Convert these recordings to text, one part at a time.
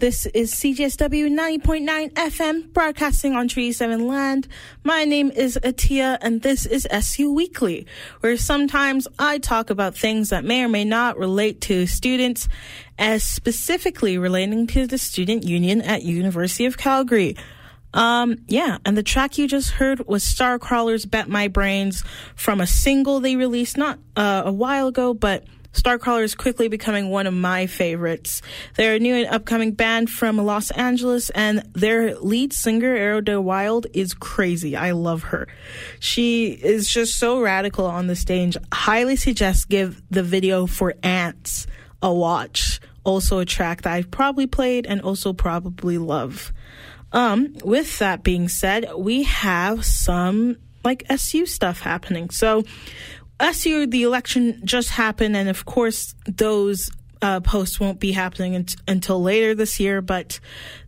This is CJSW 90.9 FM broadcasting on Treaty 7 Land. My name is Atia and this is SU Weekly, where sometimes I talk about things that may or may not relate to students, as specifically relating to the student union at University of Calgary. Um, yeah, and the track you just heard was Starcrawler's Bet My Brains from a single they released not uh, a while ago, but Starcrawler is quickly becoming one of my favorites. They're a new and upcoming band from Los Angeles, and their lead singer, Arrow De Wilde, is crazy. I love her. She is just so radical on the stage. Highly suggest give the video for Ants a watch. Also a track that I've probably played and also probably love. Um, with that being said, we have some like SU stuff happening. So, SU, the election just happened, and of course, those uh, posts won't be happening unt- until later this year, but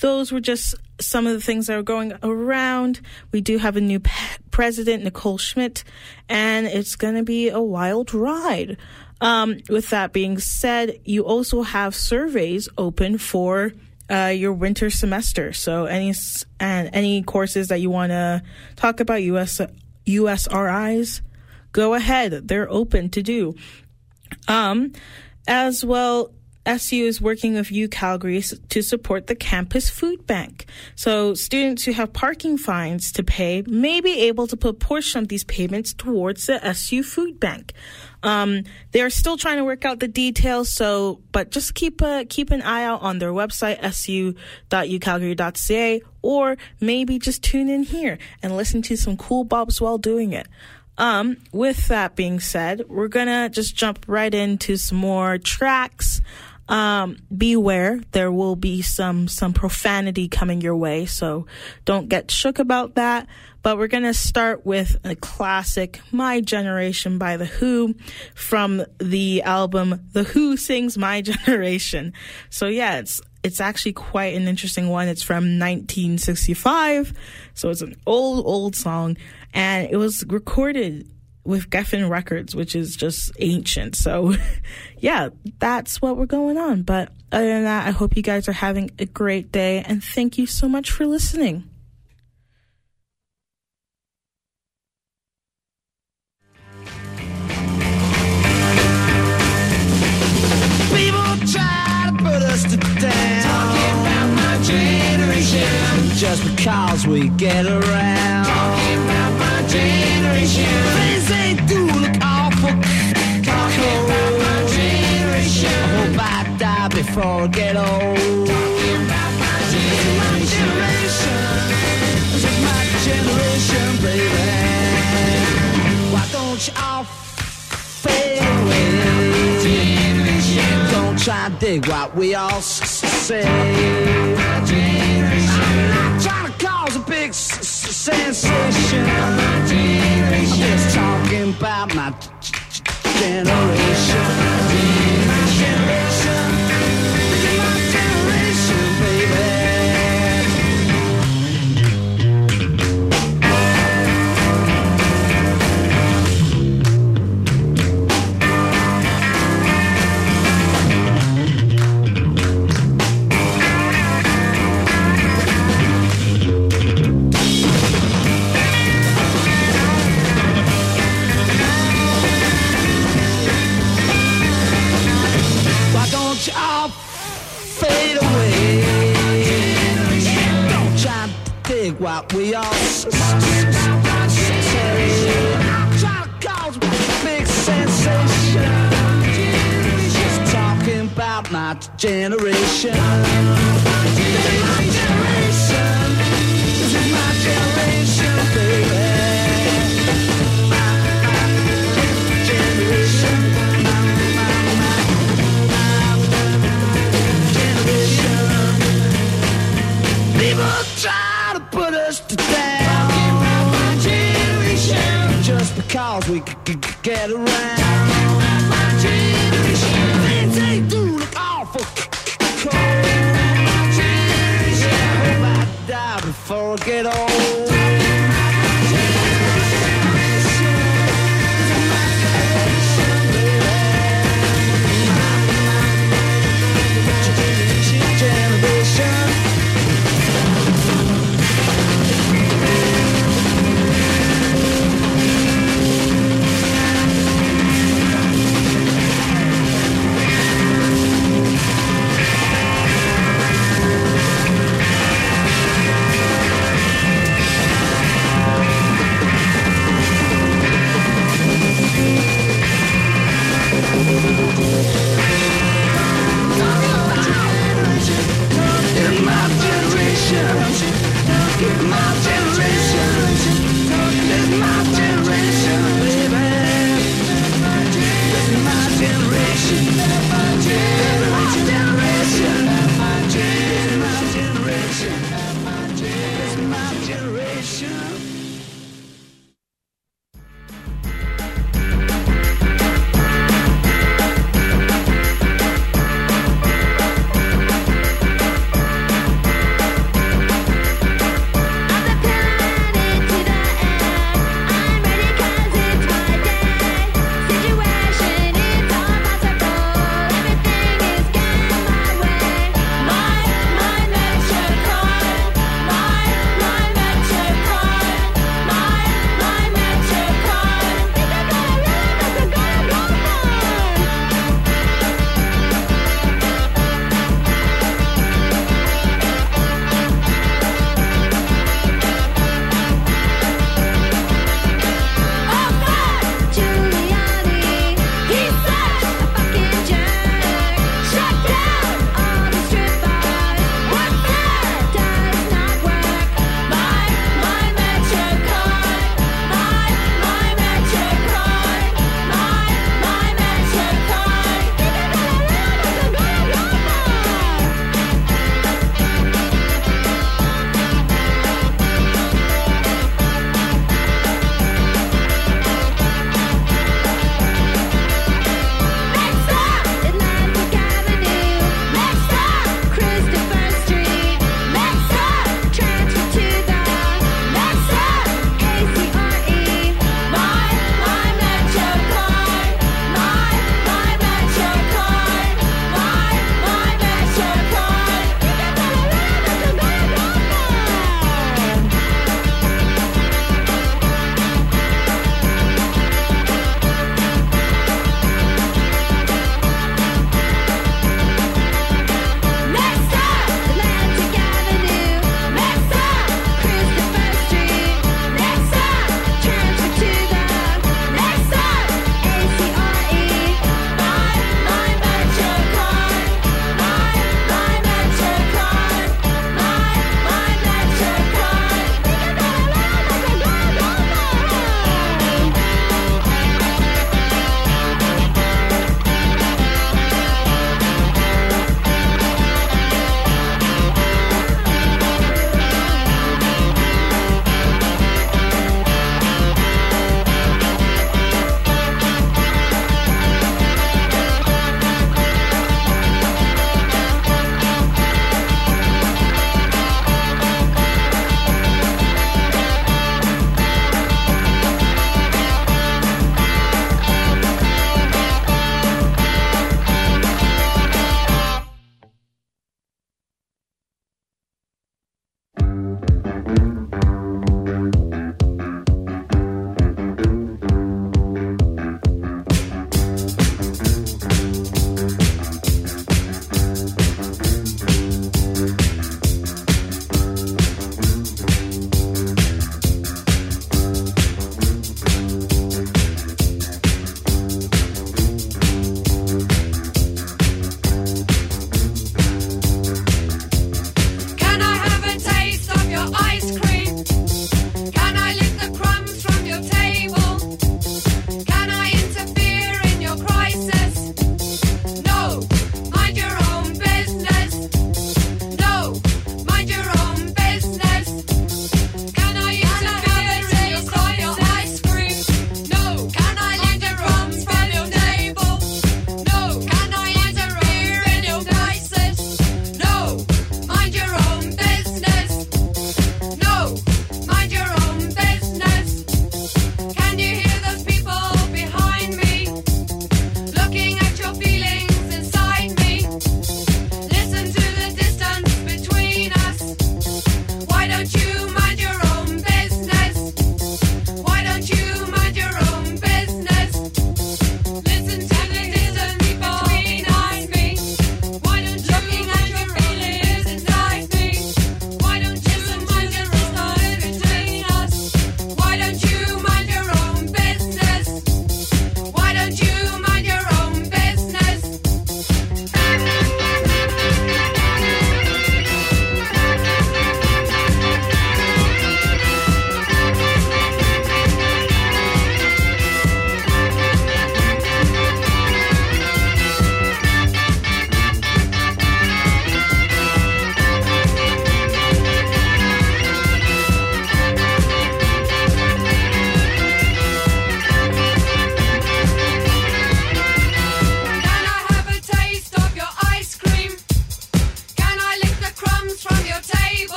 those were just some of the things that are going around. We do have a new pe- president, Nicole Schmidt, and it's going to be a wild ride. Um, with that being said, you also have surveys open for uh, your winter semester. So any and any courses that you want to talk about, US USRIs, go ahead. They're open to do. Um, as well, SU is working with U Calgary to support the campus food bank. So students who have parking fines to pay may be able to put a portion of these payments towards the SU food bank. Um, they're still trying to work out the details, so but just keep a, keep an eye out on their website su.ucalgary.ca or maybe just tune in here and listen to some cool bobs while doing it. Um, with that being said, we're gonna just jump right into some more tracks. Um, beware, there will be some some profanity coming your way, so don't get shook about that. But we're gonna start with a classic, "My Generation" by the Who, from the album "The Who Sings My Generation." So yeah, it's it's actually quite an interesting one. It's from 1965, so it's an old old song, and it was recorded with Geffen Records, which is just ancient. So, yeah, that's what we're going on. But other than that, I hope you guys are having a great day, and thank you so much for listening. Just because we get around. Talking about my generation. Things they do look awful. Talking about my generation. I hope I die before I get old. Talking about my generation. This is my generation, baby. Why don't you all fade away? Don't try to dig what we all say. Cause a big s- sensation. I'm just talking about my generation. We all a big sensation. Just talking about my generation.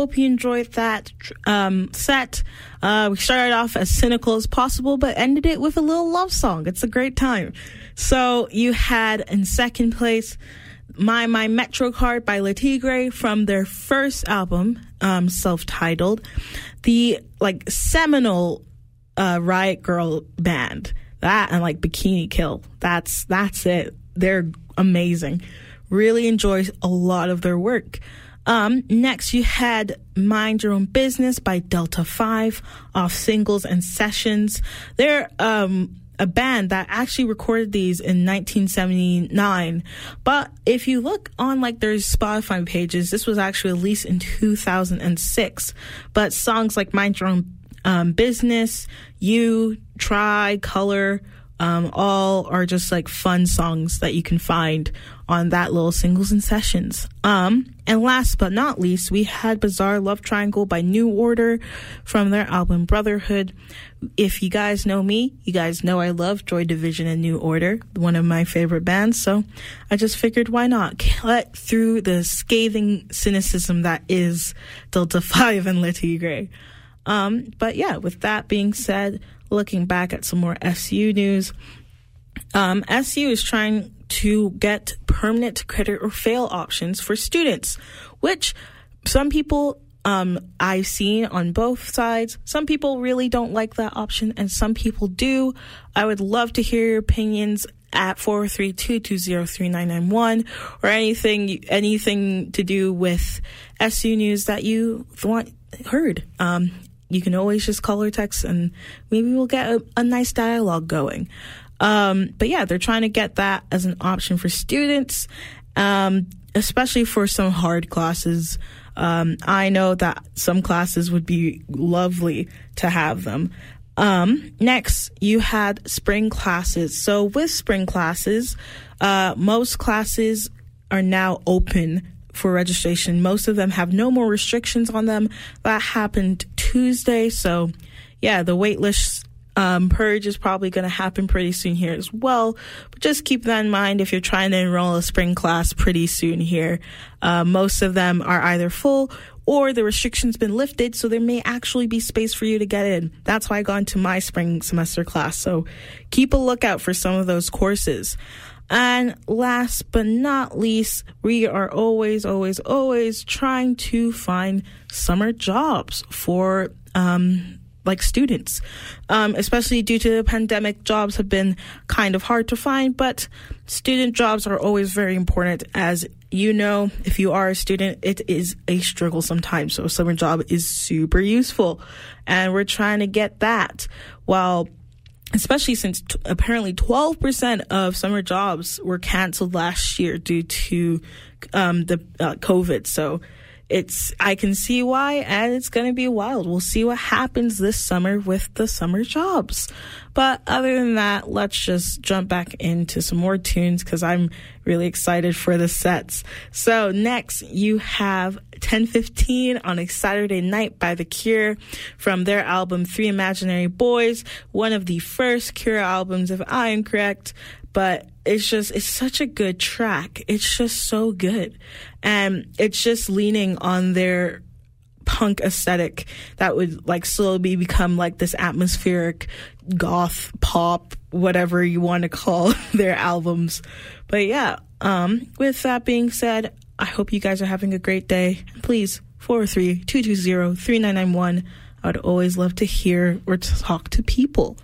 Hope you enjoyed that um, set. Uh, we started off as cynical as possible, but ended it with a little love song. It's a great time. So you had in second place My My Metro Card by Le Tigre from their first album, um, self-titled, the like seminal uh, Riot Grrrl band. That and like Bikini Kill. That's that's it. They're amazing. Really enjoy a lot of their work. Um, next, you had Mind Your Own Business by Delta 5 off singles and sessions. They're um, a band that actually recorded these in 1979. But if you look on like their Spotify pages, this was actually released in 2006. But songs like Mind Your Own um, Business, You, Try, Color, um, all are just like fun songs that you can find on that little singles and sessions. Um, and last but not least, we had Bizarre Love Triangle by New Order from their album Brotherhood. If you guys know me, you guys know I love Joy Division and New Order, one of my favorite bands. So I just figured why not cut through the scathing cynicism that is Delta 5 and Le Tigre. Um, but yeah, with that being said, looking back at some more SU news, um, SU is trying to get permanent credit or fail options for students, which some people um, I've seen on both sides. Some people really don't like that option, and some people do. I would love to hear your opinions at 432-203-991 or anything anything to do with SU news that you want heard. Um, you can always just call or text and maybe we'll get a, a nice dialogue going. Um, but yeah, they're trying to get that as an option for students, um, especially for some hard classes. Um, I know that some classes would be lovely to have them. Um, next, you had spring classes. So with spring classes, uh, most classes are now open for registration. Most of them have no more restrictions on them. That happened Tuesday. So yeah, the wait list um, purge is probably going to happen pretty soon here as well. But just keep that in mind if you're trying to enroll a spring class pretty soon here. Uh, most of them are either full or the restrictions been lifted, so there may actually be space for you to get in. That's why I got into my spring semester class. So keep a lookout for some of those courses. And last but not least, we are always, always, always trying to find summer jobs for um, like students, um, especially due to the pandemic. Jobs have been kind of hard to find, but student jobs are always very important. As you know, if you are a student, it is a struggle sometimes. So a summer job is super useful, and we're trying to get that while especially since t- apparently 12% of summer jobs were canceled last year due to um, the uh, COVID. So it's I can see why, and it's going to be wild. We'll see what happens this summer with the summer jobs. But other than that, let's just jump back into some more tunes because I'm really excited for the sets. So next, you have 1015 on a Saturday night by The Cure from their album Three Imaginary Boys, one of the first Cure albums, if I am correct. But it's just, it's such a good track. It's just so good. And it's just leaning on their punk aesthetic that would like slowly become like this atmospheric goth pop whatever you want to call their albums but yeah um with that being said i hope you guys are having a great day. Please 403-220-3991 i would always love to hear or talk to people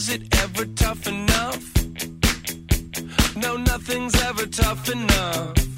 was it ever tough enough? No, nothing's ever tough enough.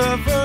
Is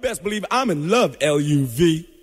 Best believe I'm in love, L-U-V. I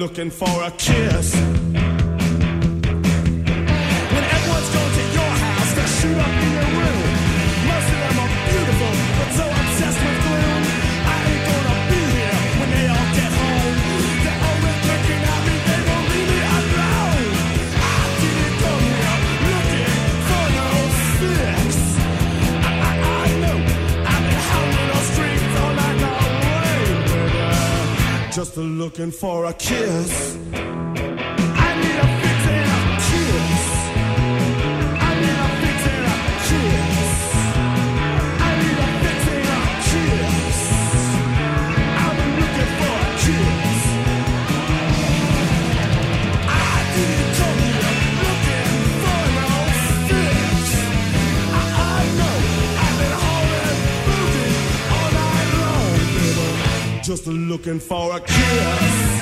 looking for a kiss. When everyone's going to your house to shoot up in your room. Most of them are beautiful, but so obsessed with gloom. I ain't gonna be here when they all get home. They're always looking at me, they won't leave me alone. I didn't come here looking for no fix. I, I, I know I've been hounding those streets all night long. Just looking for a kiss. Just looking for a kiss.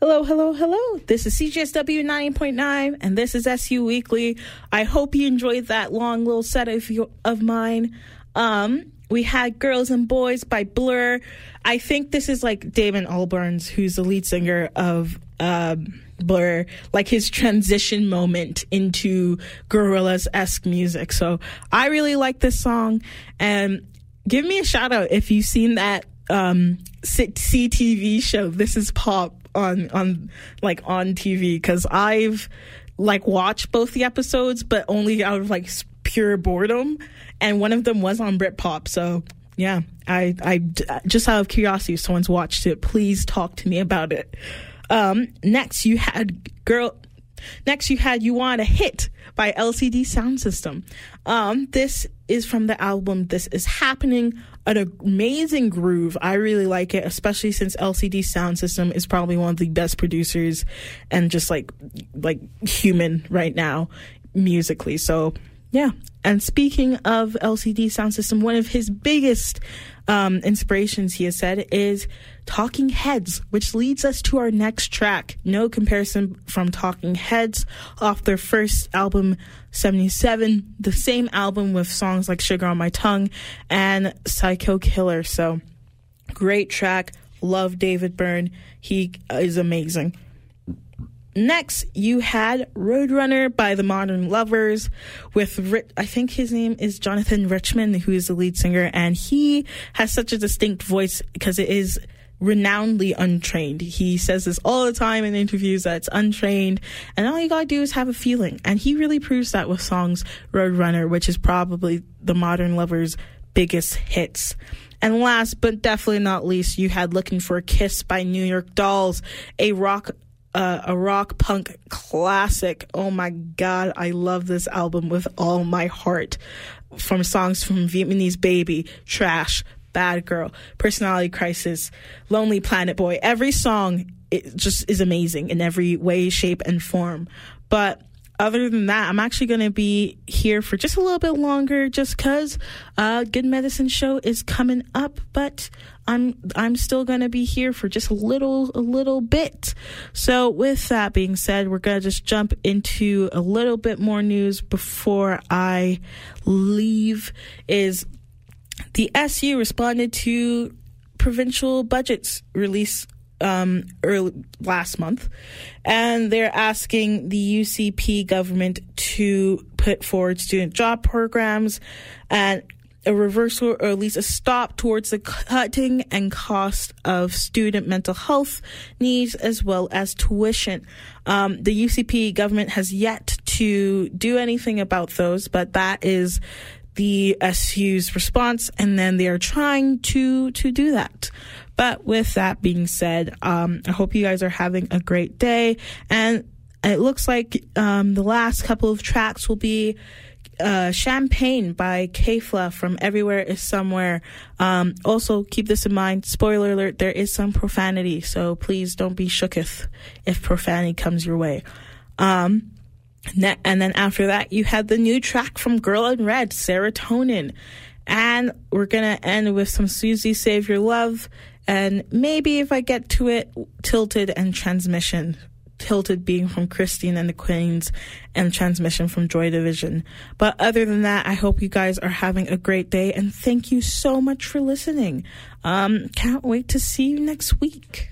Hello, hello, hello. This is CJSW 9.9 and this is SU Weekly. I hope you enjoyed that long little set of your, of mine. Um, we had Girls and Boys by Blur. I think this is like Damon Albarn's, who's the lead singer of um, Blur, like his transition moment into Gorillaz esque music. So I really like this song. And give me a shout out if you've seen that um CTV show. This is pop on on like on TV because I've like watched both the episodes, but only out of like pure boredom. And one of them was on Britpop, so yeah. i i just out of curiosity, if someone's watched it, please talk to me about it. Um, next, you had girl. Next, you had "You Want a Hit" by LCD Soundsystem. Um, this is from the album "This Is Happening." An amazing groove. I really like it, especially since LCD Soundsystem is probably one of the best producers and just like like human right now musically. So yeah. And speaking of LCD Soundsystem, one of his biggest um, inspirations, he has said, is Talking Heads, which leads us to our next track. No Compassion from Talking Heads off their first album, 77, the same album with songs like Sugar on My Tongue and Psycho Killer. So great track. Love David Byrne. He is amazing. Next, you had Roadrunner by the Modern Lovers with, I think his name is Jonathan Richman, who is the lead singer, and he has such a distinct voice because it is renownedly untrained. He says this all the time in interviews that it's untrained, and all you gotta do is have a feeling. And he really proves that with songs Roadrunner, which is probably the modern lover's biggest hits. And last but definitely not least, you had Looking for a Kiss by New York Dolls, a rock uh, a rock punk classic. Oh my god, I love this album with all my heart. From songs from Vietnamese Baby, Trash, Bad Girl, Personality Crisis, Lonely Planet Boy. Every song it just is amazing in every way, shape, and form. But other than that, I'm actually going to be here for just a little bit longer, just cause uh, Good Medicine Show is coming up. But I'm I'm still going to be here for just a little a little bit. So with that being said, we're going to just jump into a little bit more news before I leave. Is the SU responded to provincial budgets released um, early last month, and they're asking the UCP government to put forward student job programs and a reversal or at least a stop towards the cutting and cost of student mental health needs as well as tuition. Um, the UCP government has yet to do anything about those, but that is the SU's response, and then they are trying to to do that. But with that being said, um, I hope you guys are having a great day, and it looks like um, the last couple of tracks will be uh, Champagne by K.Flay from Everywhere is Somewhere. Um, also, keep this in mind. Spoiler alert: there is some profanity, so please don't be shooketh if profanity comes your way. Um, and then after that, you had the new track from Girl in Red, Serotonin. And we're going to end with some Susie Save Your Love. And maybe if I get to it, Tilted and Transmission. Tilted being from Christine and the Queens, and Transmission from Joy Division. But other than that, I hope you guys are having a great day. And thank you so much for listening. Um, can't wait to see you next week.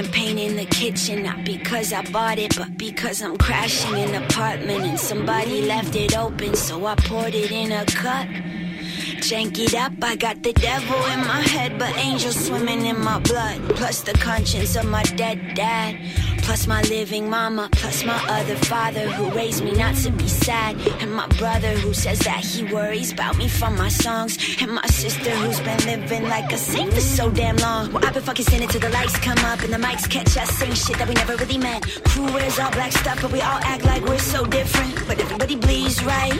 Champagne in the kitchen, not because I bought it, but because I'm crashing an apartment and somebody left it open, so I poured it in a cup. Jank it up, I got the devil in my head, but angels swimming in my blood. Plus the conscience of my dead dad. Plus my living mama, plus my other father who raised me not to be sad. And my brother who says that he worries about me from my songs. And my sister who's been living like a saint for so damn long. Well, I've been fucking sinning till the lights come up and the mics catch us saying shit that we never really meant. Crew wears all black stuff, but we all act like we're so different. But everybody bleeds right.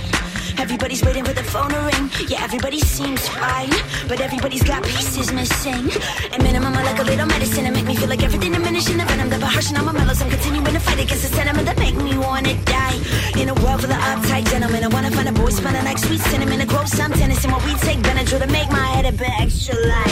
Everybody's waiting for the phone to ring. Yeah, everybody seems fine, but everybody's got pieces missing. And minimum, I like a little medicine to make me feel like everything diminishing. And I'm the venom that harshing on my mellows. I'm continuing to fight against the sentiment that make me wanna die. In a world full of uptight gentlemen, I wanna find a boy smelling like sweet cinnamon. A grow some tennis and what we take Benadryl to make my head a bit extra light.